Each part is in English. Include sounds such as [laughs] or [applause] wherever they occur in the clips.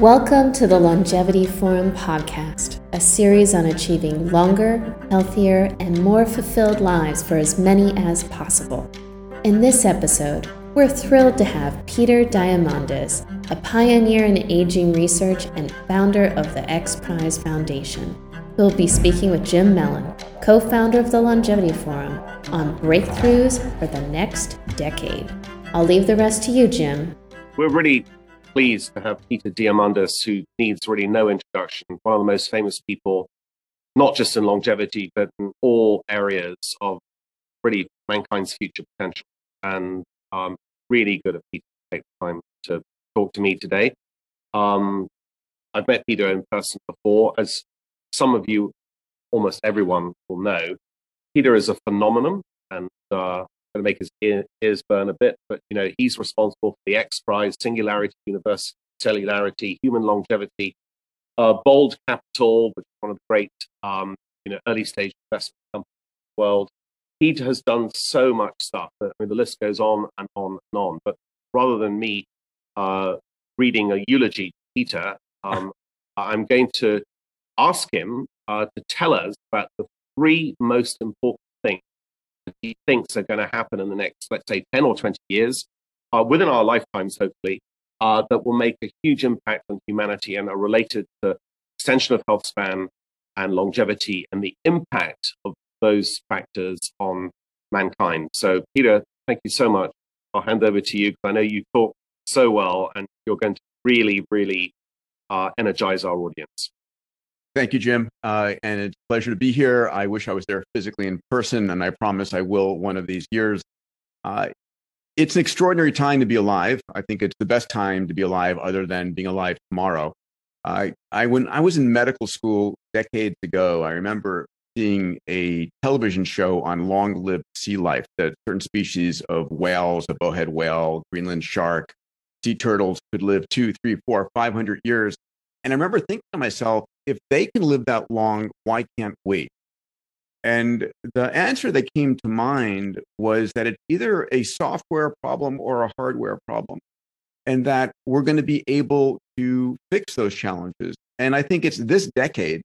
Welcome to the Longevity Forum podcast, a series on achieving longer, healthier, and more fulfilled lives for as many as possible. In this episode, we're thrilled to have Peter Diamandis, a pioneer in aging research and founder of the X Prize Foundation, who will be speaking with Jim Mellon, co founder of the Longevity Forum, on breakthroughs for the next decade. I'll leave the rest to you, Jim. We're really pleased to have Peter Diamandis, who needs really no introduction, one of the most famous people, not just in longevity, but in all areas of really mankind's future potential. And um, really good of Peter to take the time to talk to me today. Um, I've met Peter in person before. As some of you, almost everyone will know, Peter is a phenomenon and uh, going to make his ears burn a bit, but you know he's responsible for the X Prize, Singularity, Universe, Cellularity, Human Longevity, uh, Bold Capital, which is one of the great um, you know early stage investment companies in the world. He has done so much stuff. I mean, the list goes on and on and on. But rather than me uh, reading a eulogy to Peter, um, [laughs] I'm going to ask him uh, to tell us about the three most important he thinks are going to happen in the next, let's say, 10 or 20 years, uh, within our lifetimes, hopefully, uh, that will make a huge impact on humanity and are related to extension of health span and longevity and the impact of those factors on mankind. So, Peter, thank you so much. I'll hand over to you because I know you talk so well and you're going to really, really uh, energize our audience. Thank you, Jim. Uh, and it's a pleasure to be here. I wish I was there physically in person, and I promise I will one of these years. Uh, it's an extraordinary time to be alive. I think it's the best time to be alive, other than being alive tomorrow. I, I when I was in medical school decades ago, I remember seeing a television show on long-lived sea life that certain species of whales, a bowhead whale, Greenland shark, sea turtles could live two, three, four, five hundred years. And I remember thinking to myself, if they can live that long, why can't we? And the answer that came to mind was that it's either a software problem or a hardware problem, and that we're going to be able to fix those challenges. And I think it's this decade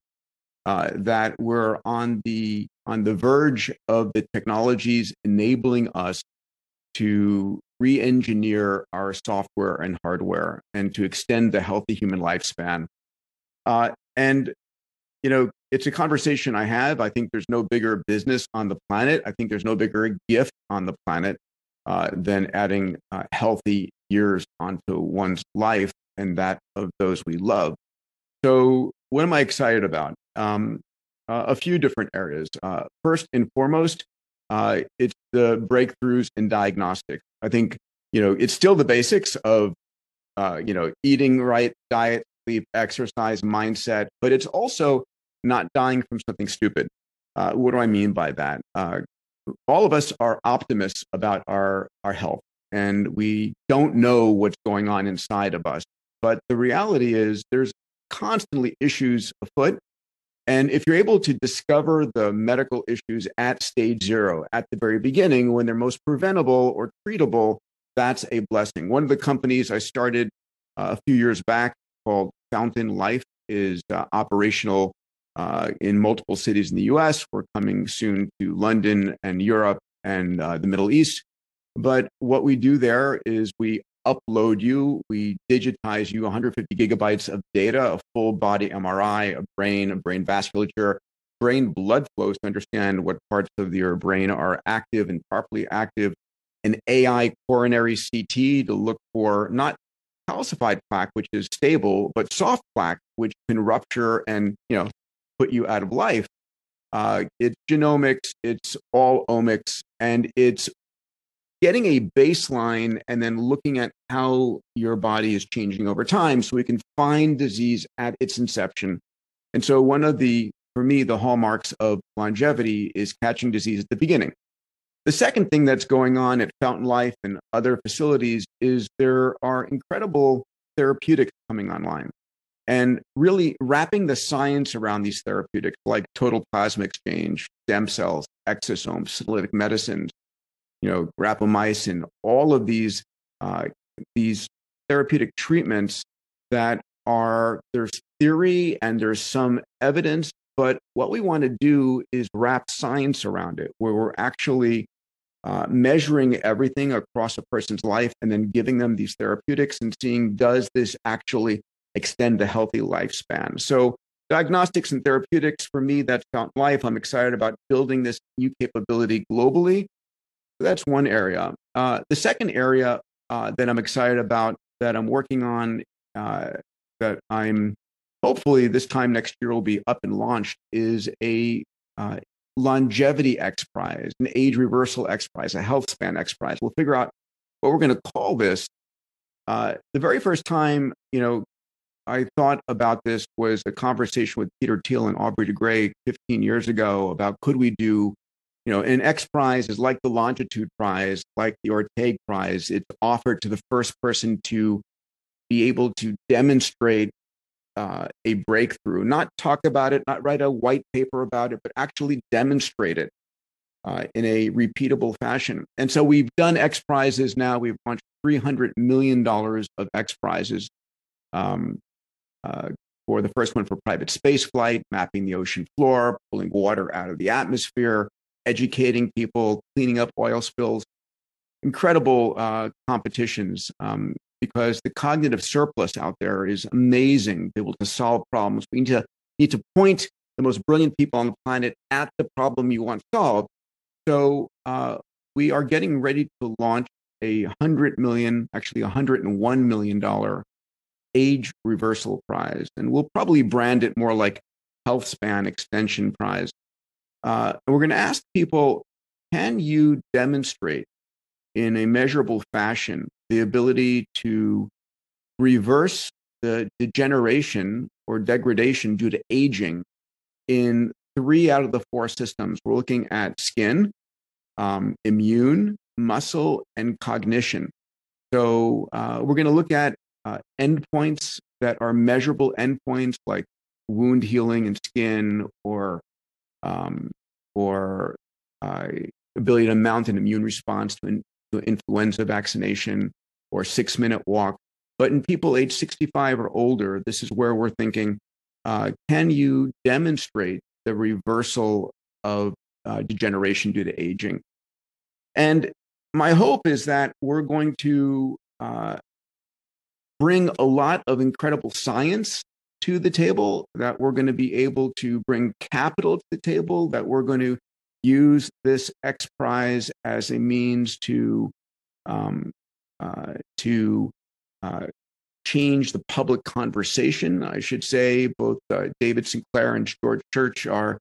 uh, that we're on the on the verge of the technologies enabling us to re-engineer our software and hardware and to extend the healthy human lifespan. Uh, and, you know, it's a conversation I have. I think there's no bigger business on the planet. I think there's no bigger gift on the planet uh, than adding uh, healthy years onto one's life and that of those we love. So, what am I excited about? Um, uh, a few different areas. Uh, first and foremost, uh, it's the breakthroughs in diagnostics. I think you know it's still the basics of uh, you know eating right, diet, exercise, mindset, but it's also not dying from something stupid. Uh, what do I mean by that? Uh, all of us are optimists about our, our health, and we don't know what's going on inside of us. But the reality is, there's constantly issues afoot. And if you're able to discover the medical issues at stage zero, at the very beginning, when they're most preventable or treatable, that's a blessing. One of the companies I started uh, a few years back called Fountain Life is uh, operational uh, in multiple cities in the US. We're coming soon to London and Europe and uh, the Middle East. But what we do there is we upload you, we digitize you 150 gigabytes of data, a full body MRI, a brain, a brain vasculature, brain blood flows to understand what parts of your brain are active and properly active, an AI coronary CT to look for not calcified plaque, which is stable, but soft plaque, which can rupture and you know put you out of life. Uh, it's genomics, it's all omics, and it's getting a baseline and then looking at how your body is changing over time so we can find disease at its inception. And so, one of the, for me, the hallmarks of longevity is catching disease at the beginning. The second thing that's going on at Fountain Life and other facilities is there are incredible therapeutics coming online and really wrapping the science around these therapeutics like total plasma exchange, stem cells, exosomes, senolytic medicines, you know, rapamycin, all of these uh, these therapeutic treatments that are there's theory and there's some evidence, but what we want to do is wrap science around it, where we're actually uh, measuring everything across a person's life and then giving them these therapeutics and seeing does this actually extend a healthy lifespan. So diagnostics and therapeutics for me that's Fountain Life. I'm excited about building this new capability globally. That's one area. Uh, the second area uh, that i'm excited about that i'm working on uh, that i'm hopefully this time next year will be up and launched is a uh, longevity x prize an age reversal x prize a health span x prize we'll figure out what we're going to call this uh, the very first time you know I thought about this was a conversation with Peter Thiel and Aubrey de Grey 15 years ago about could we do, you know, an X Prize is like the Longitude Prize, like the Orteig Prize. It's offered to the first person to be able to demonstrate uh, a breakthrough, not talk about it, not write a white paper about it, but actually demonstrate it uh, in a repeatable fashion. And so we've done X Prizes now. We've launched $300 million of X Prizes. Um, uh, for the first one for private space flight, mapping the ocean floor, pulling water out of the atmosphere, educating people, cleaning up oil spills. Incredible uh, competitions um, because the cognitive surplus out there is amazing. Be able to solve problems. We need to need to point the most brilliant people on the planet at the problem you want solved. So uh, we are getting ready to launch a hundred million, actually a hundred and one million dollar Age Reversal Prize, and we'll probably brand it more like Health Span Extension Prize. Uh, and we're going to ask people can you demonstrate in a measurable fashion the ability to reverse the degeneration or degradation due to aging in three out of the four systems? We're looking at skin, um, immune, muscle, and cognition. So uh, we're going to look at uh, endpoints that are measurable endpoints like wound healing and skin or um, or uh, ability to mount an immune response to, influenza vaccination or six minute walk. But in people age 65 or older, this is where we're thinking uh, can you demonstrate the reversal of uh, degeneration due to aging? And my hope is that we're going to uh, bring a lot of incredible science to the table, that we're going to be able to bring capital to the table, that we're going to use this X Prize as a means to um, uh, to uh, change the public conversation. I should say both uh, David Sinclair and George Church are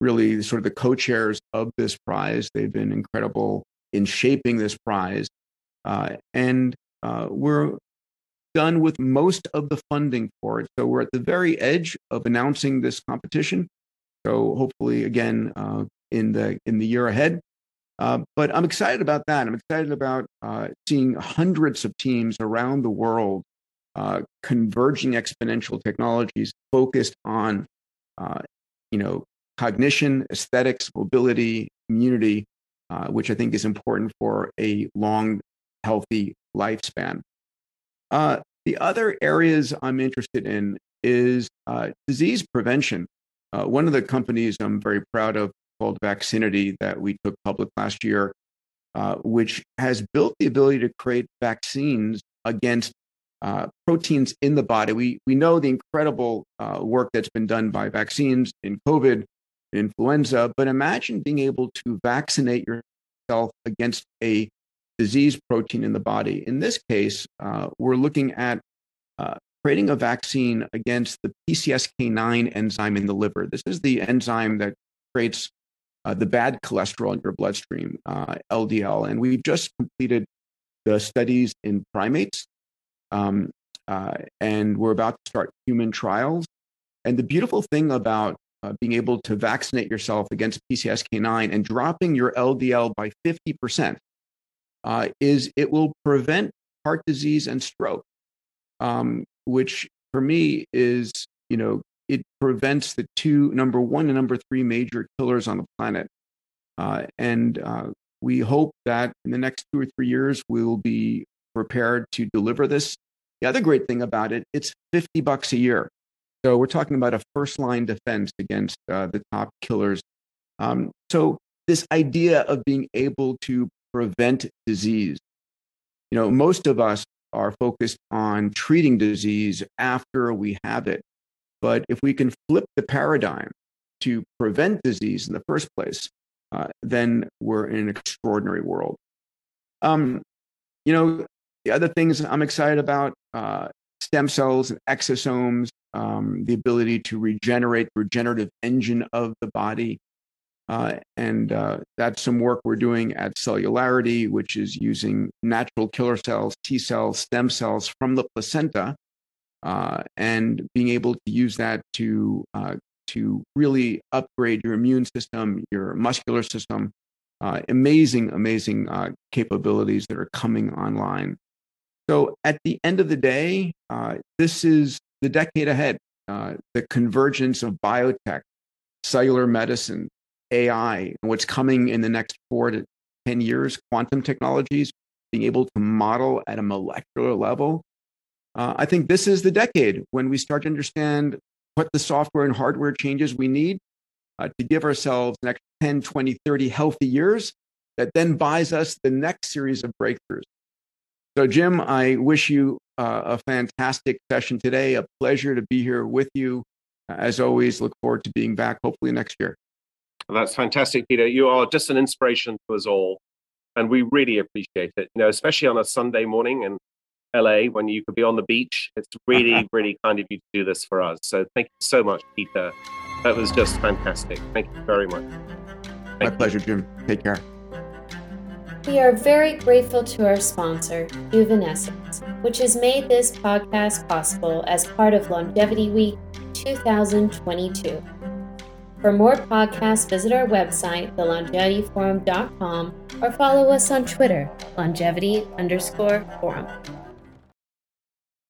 really sort of the co-chairs of this prize. They've been incredible in shaping this prize, uh, and uh, we're done with most of the funding for it. So we're at the very edge of announcing this competition. So hopefully, again, uh, in the in the year ahead. Uh, but I'm excited about that. I'm excited about uh, seeing hundreds of teams around the world uh, converging exponential technologies focused on, uh, you know, cognition, aesthetics, mobility, immunity, uh, which I think is important for a long, healthy lifespan. Uh, the other areas I'm interested in is disease prevention. One of the companies I'm very proud of called Vaxxinity that we took public last year, uh, which has built the ability to create vaccines against uh, proteins in the body. We, we know the incredible uh, work that's been done by vaccines in COVID, influenza, but imagine being able to vaccinate yourself against a disease protein in the body. In this case, uh, we're looking at uh, creating a vaccine against the PCSK9 enzyme in the liver. This is the enzyme that creates uh, the bad cholesterol in your bloodstream, LDL. Uh, and we've just completed the studies in primates. Um, uh, and we're about to start human trials. And the beautiful thing about uh, being able to vaccinate yourself against PCSK9 and dropping your LDL by 50% uh, is it will prevent heart disease and stroke, um, which for me is, you know, it prevents the two, number one and number three major killers on the planet. Uh, and uh, we hope that in the next two or three years, we will be prepared to deliver this The other great thing about it, it's 50 bucks a year. So we're talking about a first line defense against uh, the top killers. Um, so this idea of being able to prevent disease, you know, most of us are focused on treating disease after we have it. But if we can flip the paradigm to prevent disease in the first place, uh, then we're in an extraordinary world. Um, you know, the other things I'm excited about uh, stem cells and exosomes, um, the ability to regenerate, the regenerative engine of the body. Uh, and uh, that's some work we're doing at Cellularity, which is using natural killer cells, T cells, stem cells from the placenta, uh, and being able to use that to uh, to really upgrade your immune system, your muscular system. Uh, amazing, amazing uh, capabilities that are coming online. So at the end of the day, this is the decade ahead. the convergence of biotech, cellular medicine, AI, and what's coming in the next four to 10 years, quantum technologies, being able to model at a molecular level. Uh, I think this is the decade when we start to understand what the software and hardware changes we need uh, to give ourselves the next 10, 20, 30 healthy years that then buys us the next series of breakthroughs. So, Jim, I wish you uh, a fantastic session today. A pleasure to be here with you. As always, look forward to being back hopefully next year. That's fantastic, Peter. You are just an inspiration to us all, and we really appreciate it. You know, especially on a Sunday morning in LA when you could be on the beach. It's really, [laughs] really kind of you to do this for us. So thank you so much, Peter. That was just fantastic. Thank you very much. Thank My you. pleasure, Jim. Take care. We are very grateful to our sponsor, Juvenescence, which has made this podcast possible as part of Longevity Week 2022. For more podcasts, visit our website, thelongevityforum.com, or follow us on Twitter, longevity underscore forum.